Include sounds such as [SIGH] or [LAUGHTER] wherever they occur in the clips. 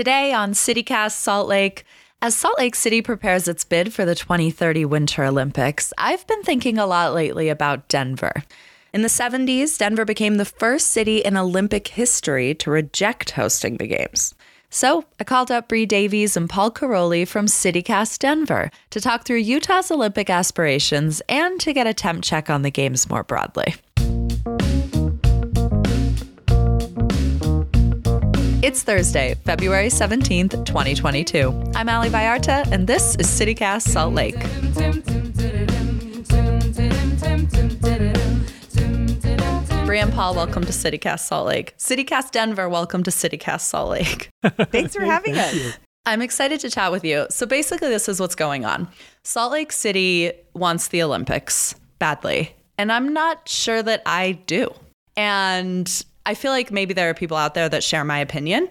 Today on CityCast Salt Lake, as Salt Lake City prepares its bid for the 2030 Winter Olympics, I've been thinking a lot lately about Denver. In the 70s, Denver became the first city in Olympic history to reject hosting the Games. So I called up Bree Davies and Paul Karolyi from CityCast Denver to talk through Utah's Olympic aspirations and to get a temp check on the Games more broadly. It's Thursday, February 17th, 2022. I'm Ali Vallarta, and this is CityCast Salt Lake. Bree and Paul, welcome to CityCast Salt Lake. CityCast Denver, welcome to CityCast Salt Lake. [LAUGHS] Thanks for having Thank us. you. I'm excited to chat with you. So basically, this is what's going on. Salt Lake City wants the Olympics badly, and I'm not sure that I do. And I feel like maybe there are people out there that share my opinion,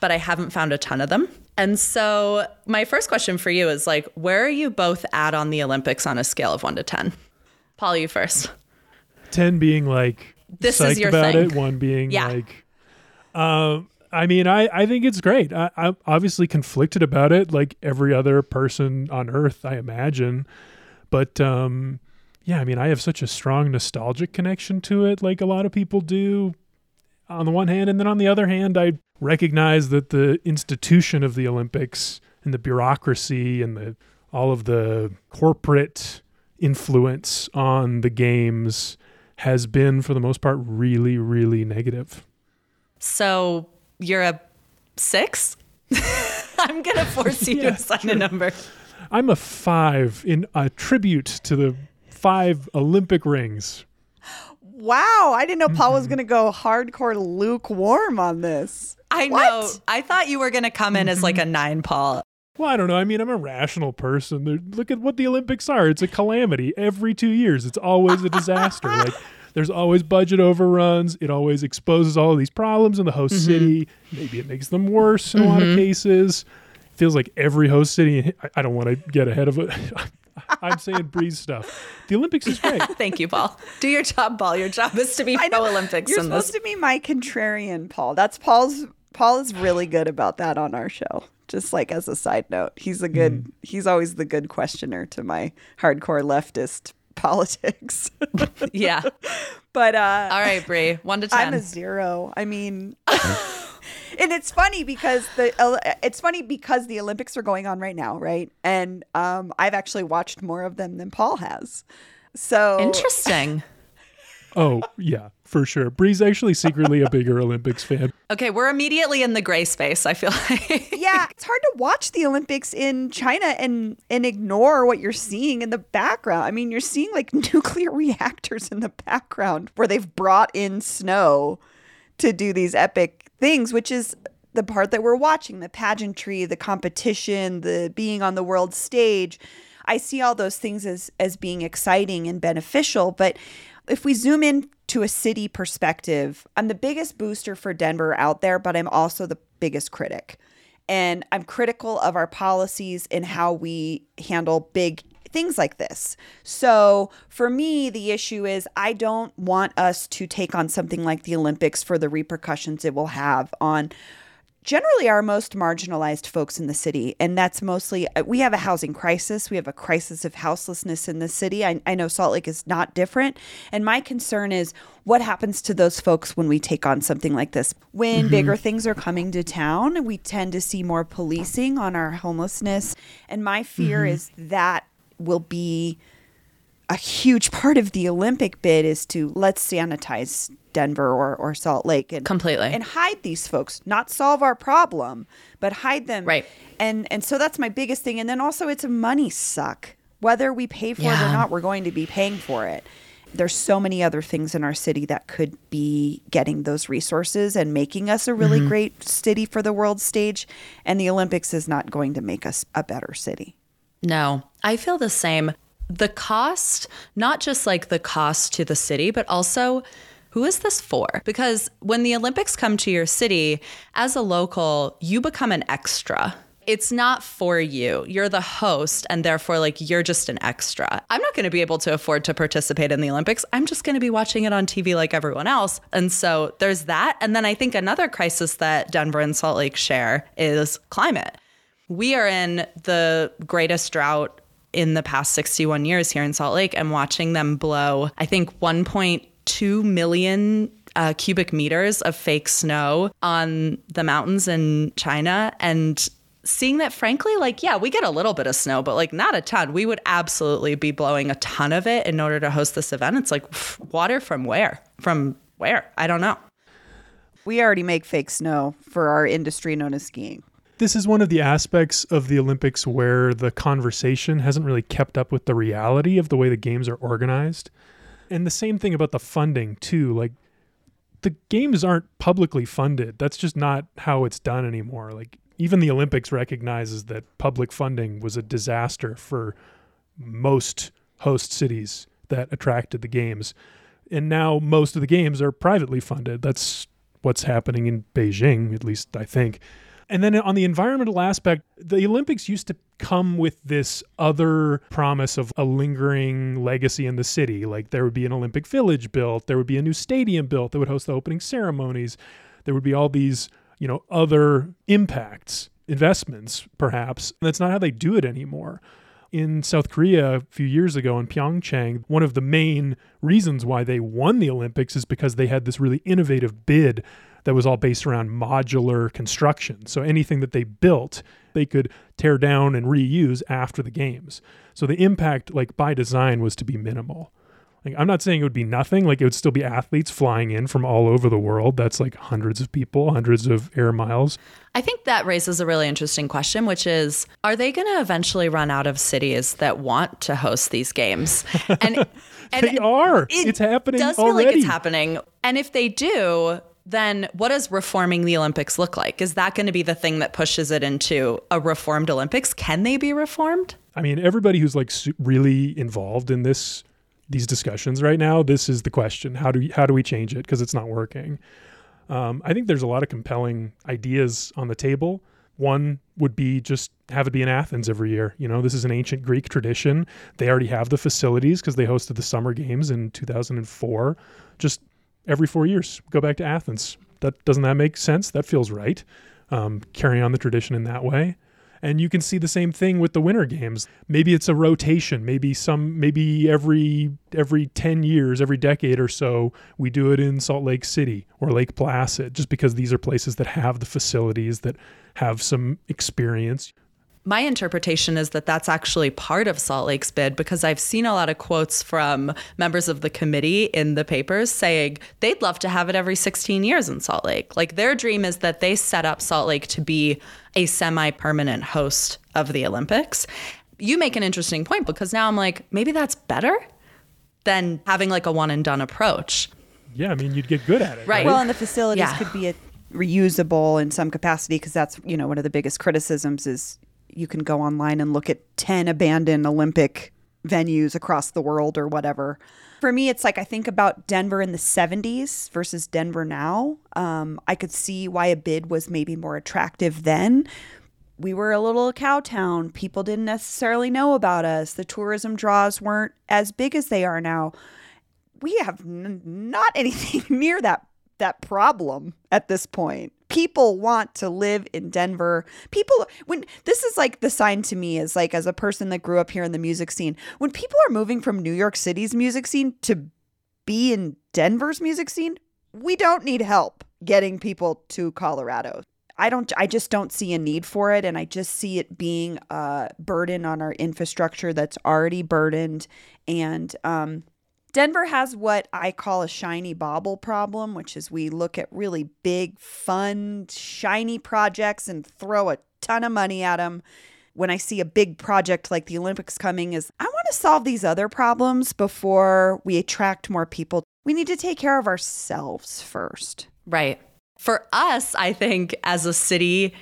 but I haven't found a ton of them. And so, my first question for you is like, where are you both at on the Olympics on a scale of one to 10? Paul, you first. 10 being like This is your about thing. it, one being Yeah. like um I mean, I, I think it's great. I, I'm obviously conflicted about it, like every other person on earth, I imagine. But um, yeah, I mean, I have such a strong nostalgic connection to it, like a lot of people do. On the one hand, and then on the other hand, I recognize that the institution of the Olympics and the bureaucracy and the all of the corporate influence on the games has been, for the most part, really, really negative. So, you're a six? [LAUGHS] I'm going to force you Yeah, to assign a number. I'm a five in a tribute to the five Olympic rings. Wow, I didn't know Paul Mm-hmm. was going to go hardcore lukewarm on this. I What? know. I thought you were going to come in as like a mm-hmm. nine, Paul. Well, I don't know. I mean, I'm a rational person. There- Look at what the Olympics are. It's a calamity every two years. It's always a disaster. [LAUGHS] like, there's always budget overruns. It always exposes all of these problems in the host mm-hmm. city. Maybe it makes them worse in a lot of mm-hmm. cases. Feels like every host city. I, I don't want to get ahead of it. [LAUGHS] I'm saying Bree's stuff. The Olympics is great. [LAUGHS] Thank you, Paul. Do your job, Paul. Your job is to be [LAUGHS] I pro Olympics You're in supposed this. to be my contrarian, Paul. That's Paul's. Paul is really good about that on our show. Just like as a side note, he's a good. Mm. He's always the good questioner to my hardcore leftist [LAUGHS] politics. Yeah. but uh, All right, Bree. One to 10. I'm a zero. I mean, and it's funny because the it's funny because the Olympics are going on right now, right? And um, I've actually watched more of them than Paul has. So Interesting. [LAUGHS] Oh, yeah, for sure. Bree's actually secretly a bigger Olympics fan. Okay, we're immediately in the gray space, I feel like. [LAUGHS] yeah, it's hard to watch the Olympics in China and and ignore what you're seeing in the background. I mean, you're seeing like [LAUGHS] nuclear reactors in the background where they've brought in snow to do these epic things, which is the part that we're watching, the pageantry, the competition, the being on the world stage. I see all those things as as being exciting and beneficial, but if we zoom in to a city perspective, I'm the biggest booster for Denver out there, but I'm also the biggest critic. And I'm critical of our policies and how we handle big things like this. So, for me, the issue is I don't want us to take on something like the Olympics for the repercussions it will have on generally our most marginalized folks in the city. And that's mostly uh, we have a housing crisis. We have a crisis of houselessness in the city. I, I know salt lake is not different. And my concern is what happens to those folks when we take on something like this? When bigger things are coming to town we tend to see more policing on our homelessness. And my fear is that will be a huge part of the Olympic bid is to let's sanitize Denver or, or Salt Lake and Completely. and hide these folks, not solve our problem, but hide them. Right. And and so that's my biggest thing. And then also it's a money suck. Whether we pay for it or not, we're going to be paying for it. There's so many other things in our city that could be getting those resources and making us a really mm-hmm. great city for the world stage. And the Olympics is not going to make us a better city. No, I feel the same. The cost, not just like the cost to the city, but also who is this for? Because when the Olympics come to your city, as a local, you become an extra. it's not for you. You're the host, and therefore, like, you're just an extra. I'm not going to be able to afford to participate in the Olympics. I'm just going to be watching it on TV like everyone else. And so there's that. And then I think another crisis that Denver and Salt Lake share is climate. We are in the greatest drought in the past 61 years here in Salt Lake and watching them blow, I think, 1.2 million uh, cubic meters of fake snow on the mountains in China. And seeing that, frankly, like, yeah, we get a little bit of snow, but like not a ton. We would absolutely be blowing a ton of it in order to host this event. It's like water from where? From where? I don't know. We already make fake snow for our industry known as skiing. This is one of the aspects of the Olympics where the conversation hasn't really kept up with the reality of the way the games are organized. And the same thing about the funding, too. Like, the games aren't publicly funded. That's just not how it's done anymore. Like, even the Olympics recognizes that public funding was a disaster for most host cities that attracted the games. And now most of the games are privately funded. That's what's happening in Beijing, at least I think. And then on the environmental aspect, the Olympics used to come with this other promise of a lingering legacy in the city. Like there would be an Olympic village built, there would be a new stadium built that would host the opening ceremonies. There would be all these, you know, other impacts, investments, perhaps. And that's not how they do it anymore in South Korea a few years ago in Pyeongchang, one of the main reasons why they won the Olympics is because they had this really innovative bid that was all based around modular construction. So anything that they built, they could tear down and reuse after the games. So the impact, like by design, was to be minimal. Like I'm not saying it would be nothing. Like it would still be athletes flying in from all over the world. That's like hundreds of people, hundreds of air miles. I think that raises a really interesting question, which is Are they going to eventually run out of cities that want to host these games? And, [LAUGHS] and they are. It it's happening. Does already. feel like it's happening. And if they do, then what does reforming the Olympics look like? Is that going to be the thing that pushes it into a reformed Olympics? Can they be reformed? I mean, everybody who's like really involved in this these discussions right now, this is the question: how do we, how do we change it because it's not working? Um, I think there's a lot of compelling ideas on the table. One would be just have it be in Athens every year. You know, this is an ancient Greek tradition. They already have the facilities because they hosted the Summer Games in 2004. Just every four years, go back to Athens. That doesn't that make sense? That feels right. Um, carry on the tradition in that way. And you can see the same thing with the winter games. Maybe it's a rotation. Maybe some maybe every every 10 years, every decade or so, we do it in Salt Lake City or Lake Placid just because these are places that have the facilities that have some experience my interpretation is that that's actually part of Salt Lake's bid because I've seen a lot of quotes from members of the committee in the papers saying they'd love to have it every 16 years in Salt Lake. Like their dream is that they set up Salt Lake to be a semi permanent host of the Olympics. You make an interesting point because now I'm like, maybe that's better than having like a one and done approach. Yeah, I mean, you'd get good at it. Right. right? Well, and the facilities Yeah. could be a, reusable in some capacity because that's you know one of the biggest criticisms is you can go online and look at 10 abandoned olympic venues across the world or whatever. For me it's like i think about denver in the 70s versus denver now. Um, i could see why a bid was maybe more attractive then. We were a little cow town. People didn't necessarily know about us. The tourism draws weren't as big as they are now. We have n- not [LAUGHS] anything near that that problem at this point. People want to live in Denver. People when this is like the sign to me is like as a person that grew up here in the music scene, when people are moving from New York City's music scene to be in Denver's music scene, we don't need help getting people to Colorado. I don't I just don't see a need for it and I just see it being a burden on our infrastructure that's already burdened and um Denver has what I call a shiny bauble problem, which is we look at really big, fun, shiny projects and throw a ton of money at them. When I see a big project like the Olympics coming is I want to solve these other problems before we attract more people. We need to take care of ourselves first. Right. For us, I think as a city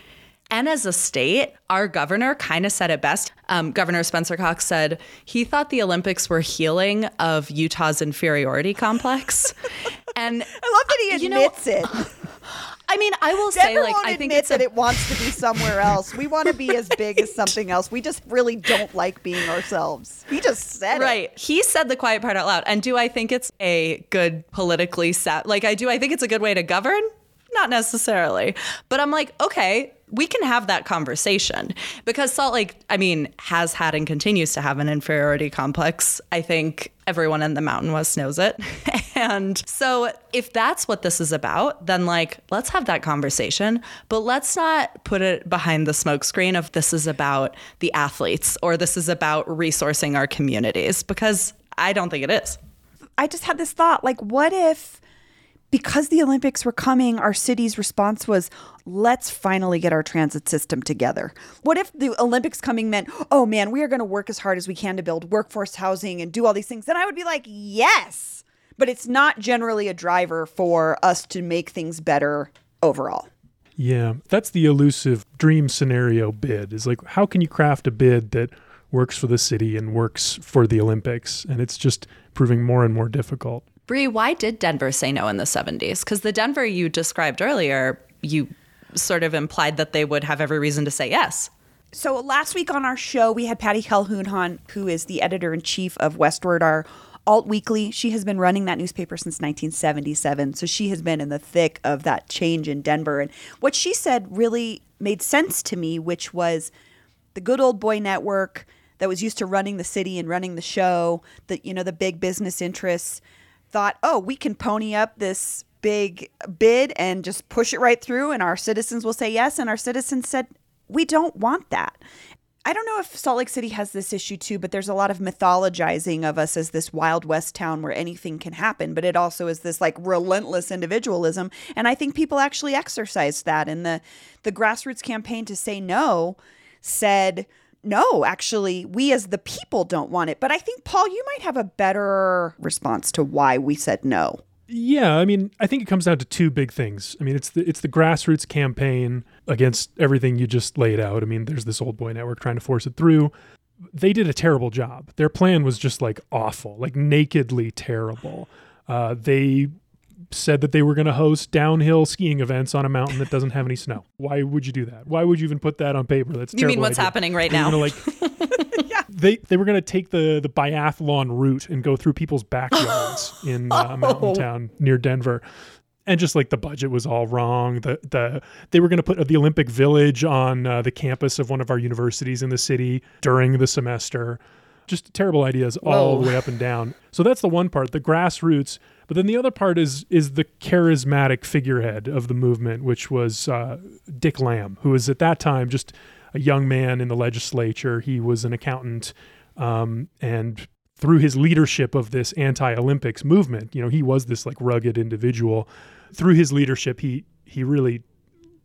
and as a state, our governor kind of said it best. Um, governor Spencer Cox said he thought the Olympics were healing of Utah's inferiority complex. [LAUGHS] and I love that he you know, admits it. I mean, I will Denver say, like, I think admit it's a that it wants to be somewhere else. We want to be as [LAUGHS] big as something else. We just really don't like being ourselves. He just said it. Right. He said the quiet part out loud. And do I think it's a good politically set? Like, I do. I think it's a good way to govern. Not necessarily. But I'm like, okay, we can have that conversation because Salt Lake, I mean, has had and continues to have an inferiority complex. I think everyone in the Mountain West knows it. [LAUGHS] and so if that's what this is about, then like, let's have that conversation, but let's not put it behind the smokescreen of this is about the athletes or this is about resourcing our communities because I don't think it is. I just had this thought like, what if because the Olympics were coming, our city's response was, let's finally get our transit system together. What if the Olympics coming meant, oh man, we are going to work as hard as we can to build workforce housing and do all these things? Then I would be like, yes. But it's not generally a driver for us to make things better overall. Yeah, that's the elusive dream scenario bid. Is like, how can you craft a bid that works for the city and works for the Olympics? And it's just proving more and more difficult. Bree, why did Denver say no in the 70s? Because the Denver you described earlier, you sort of implied that they would have every reason to say yes. So last week on our show, we had Patty Calhoun who is the editor in chief of Westword, our alt weekly. She has been running that newspaper since 1977. So she has been in the thick of that change in Denver. And what she said really made sense to me, which was the good old boy network that was used to running the city and running the show, the you know, the big business interests thought, oh, we can pony up this big bid and just push it right through, and our citizens will say yes. And our citizens said, we don't want that. I don't know if Salt Lake City has this issue too, but there's a lot of mythologizing of us as this Wild West town where anything can happen, but it also is this like relentless individualism. And I think people actually exercised that. And the, the grassroots campaign to say no said, no, actually, we as the people don't want it. But I think, Paul, you might have a better response to why we said no. Yeah, I mean, I think it comes down to two big things. I mean, it's the it's the grassroots campaign against everything you just laid out. I mean, there's this old boy network trying to force it through. They did a terrible job. Their plan was just like awful, like nakedly terrible. Uh, they said that they were going to host downhill skiing events on a mountain that doesn't have any snow. Why would you do that? Why would you even put that on paper? That's you mean what's idea. happening right now? Like, [LAUGHS] yeah. They they were going to take the the biathlon route and go through people's backyards [LAUGHS] in uh, a mountain town near Denver. And just like the budget was all wrong, the the they were going to put the Olympic Village on uh, the campus of one of our universities in the city during the semester just terrible ideas all Whoa. the way up and down. So that's the one part, the grassroots. But then the other part is is the charismatic figurehead of the movement, which was uh, Dick Lamm, who was at that time just a young man in the legislature. He was an accountant, um, and through his leadership of this anti-Olympics movement, you know, he was this like rugged individual. Through his leadership, he he really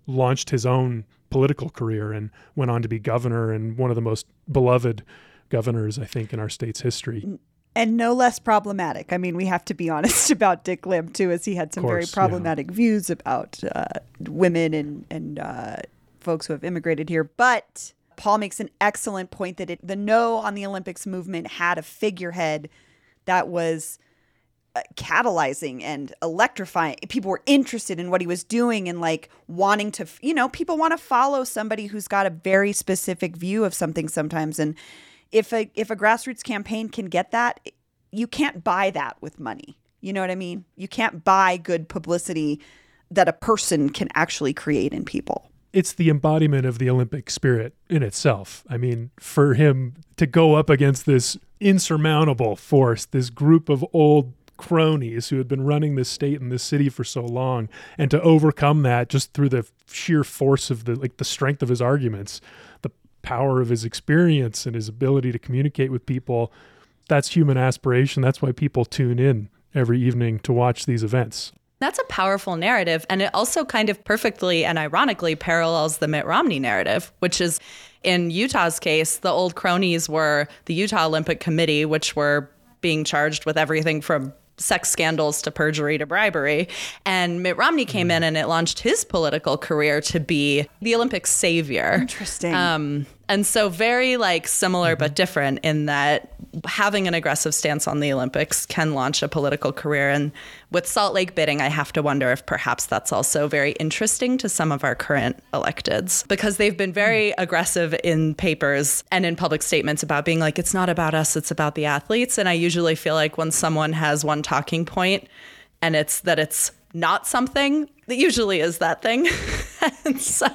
launched his own political career and went on to be governor and one of the most beloved governors, I think, in our state's history. And no less problematic. I mean, we have to be [LAUGHS] honest about Dick Lamm too, as he had some course, very problematic yeah. views about uh, women and and uh, folks who have immigrated here. But Paul makes an excellent point that it, the No on the Olympics movement had a figurehead that was uh, catalyzing and electrifying. People were interested in what he was doing and like wanting to, you know, people want to follow somebody who's got a very specific view of something sometimes. And if a if a grassroots campaign can get that, you can't buy that with money. You know what I mean? You can't buy good publicity that a person can actually create in people. It's the embodiment of the Olympic spirit in itself. I mean, for him to go up against this insurmountable force, this group of old cronies who had been running this state and this city for so long and to overcome that just through the sheer force of the like the strength of his arguments power of his experience and his ability to communicate with people. That's human aspiration. That's why people tune in every evening to watch these events. That's a powerful narrative. And it also kind of perfectly and ironically parallels the Mitt Romney narrative, which is in Utah's case, the old cronies were the Utah Olympic Committee, which were being charged with everything from sex scandals to perjury to bribery. And Mitt Romney came in and it launched his political career to be the Olympic savior. Interesting. Um, And so, very like similar but mm-hmm. different in that having an aggressive stance on the Olympics can launch a political career. And with Salt Lake bidding, I have to wonder if perhaps that's also very interesting to some of our current electeds because they've been very mm. aggressive in papers and in public statements about being like, it's not about us, it's about the athletes. And I usually feel like when someone has one talking point and it's that it's not something, that usually is that thing. [LAUGHS] and so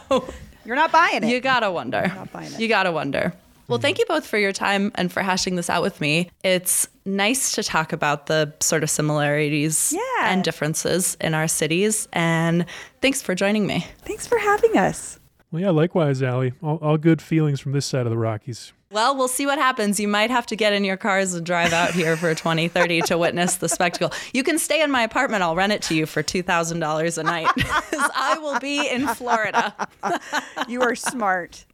You're not buying it. you gotta wonder. not buying it. You gotta wonder. Well, mm-hmm. thank you both for your time and for hashing this out with me. It's nice to talk about the sort of similarities Yeah. and differences in our cities. And thanks for joining me. Thanks for having us. Well, yeah, likewise, Ali. All, all good feelings from this side of the Rockies. Well, we'll see what happens. You might have to get in your cars and drive out here for 2030 to witness the spectacle. You can stay in my apartment. I'll rent it to you for $2,000 a night 'cause [LAUGHS] I will be in Florida. [LAUGHS] You are smart.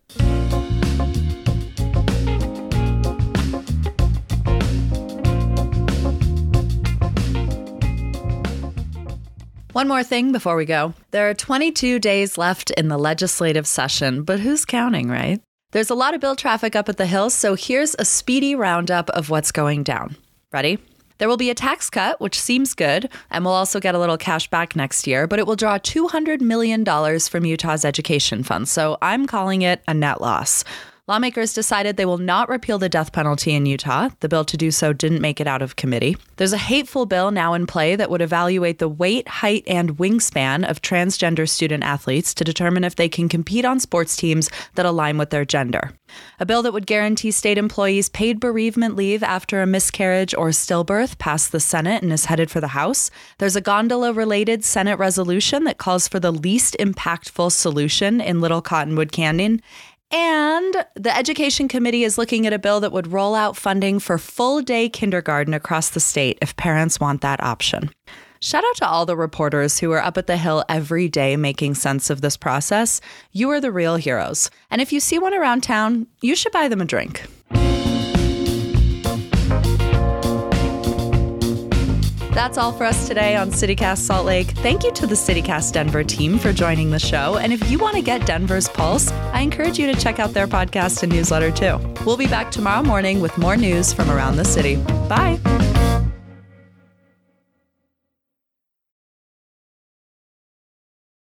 One more thing before we go. There are 22 days left in the legislative session, but who's counting, right? There's a lot of bill traffic up at the Hill, so here's a speedy roundup of what's going down. Ready? There will be a tax cut, which seems good, and we'll also get a little cash back next year, but it will draw $200 million from Utah's education fund, so I'm calling it a net loss. Lawmakers decided they will not repeal the death penalty in Utah. The bill to do so didn't make it out of committee. There's a hateful bill now in play that would evaluate the weight, height, and wingspan of transgender student athletes to determine if they can compete on sports teams that align with their gender. A bill that would guarantee state employees paid bereavement leave after a miscarriage or stillbirth passed the Senate and is headed for the House. There's a gondola related Senate resolution that calls for the least impactful solution in Little Cottonwood Canyon. And the Education Committee is looking at a bill that would roll out funding for full day kindergarten across the state if parents want that option. Shout out to all the reporters who are up at the Hill every day making sense of this process. You are the real heroes. And if you see one around town, you should buy them a drink. That's all for us today on CityCast Salt Lake. Thank you to the CityCast Denver team for joining the show. And if you want to get Denver's pulse, I encourage you to check out their podcast and newsletter too. We'll be back tomorrow morning with more news from around the city. Bye.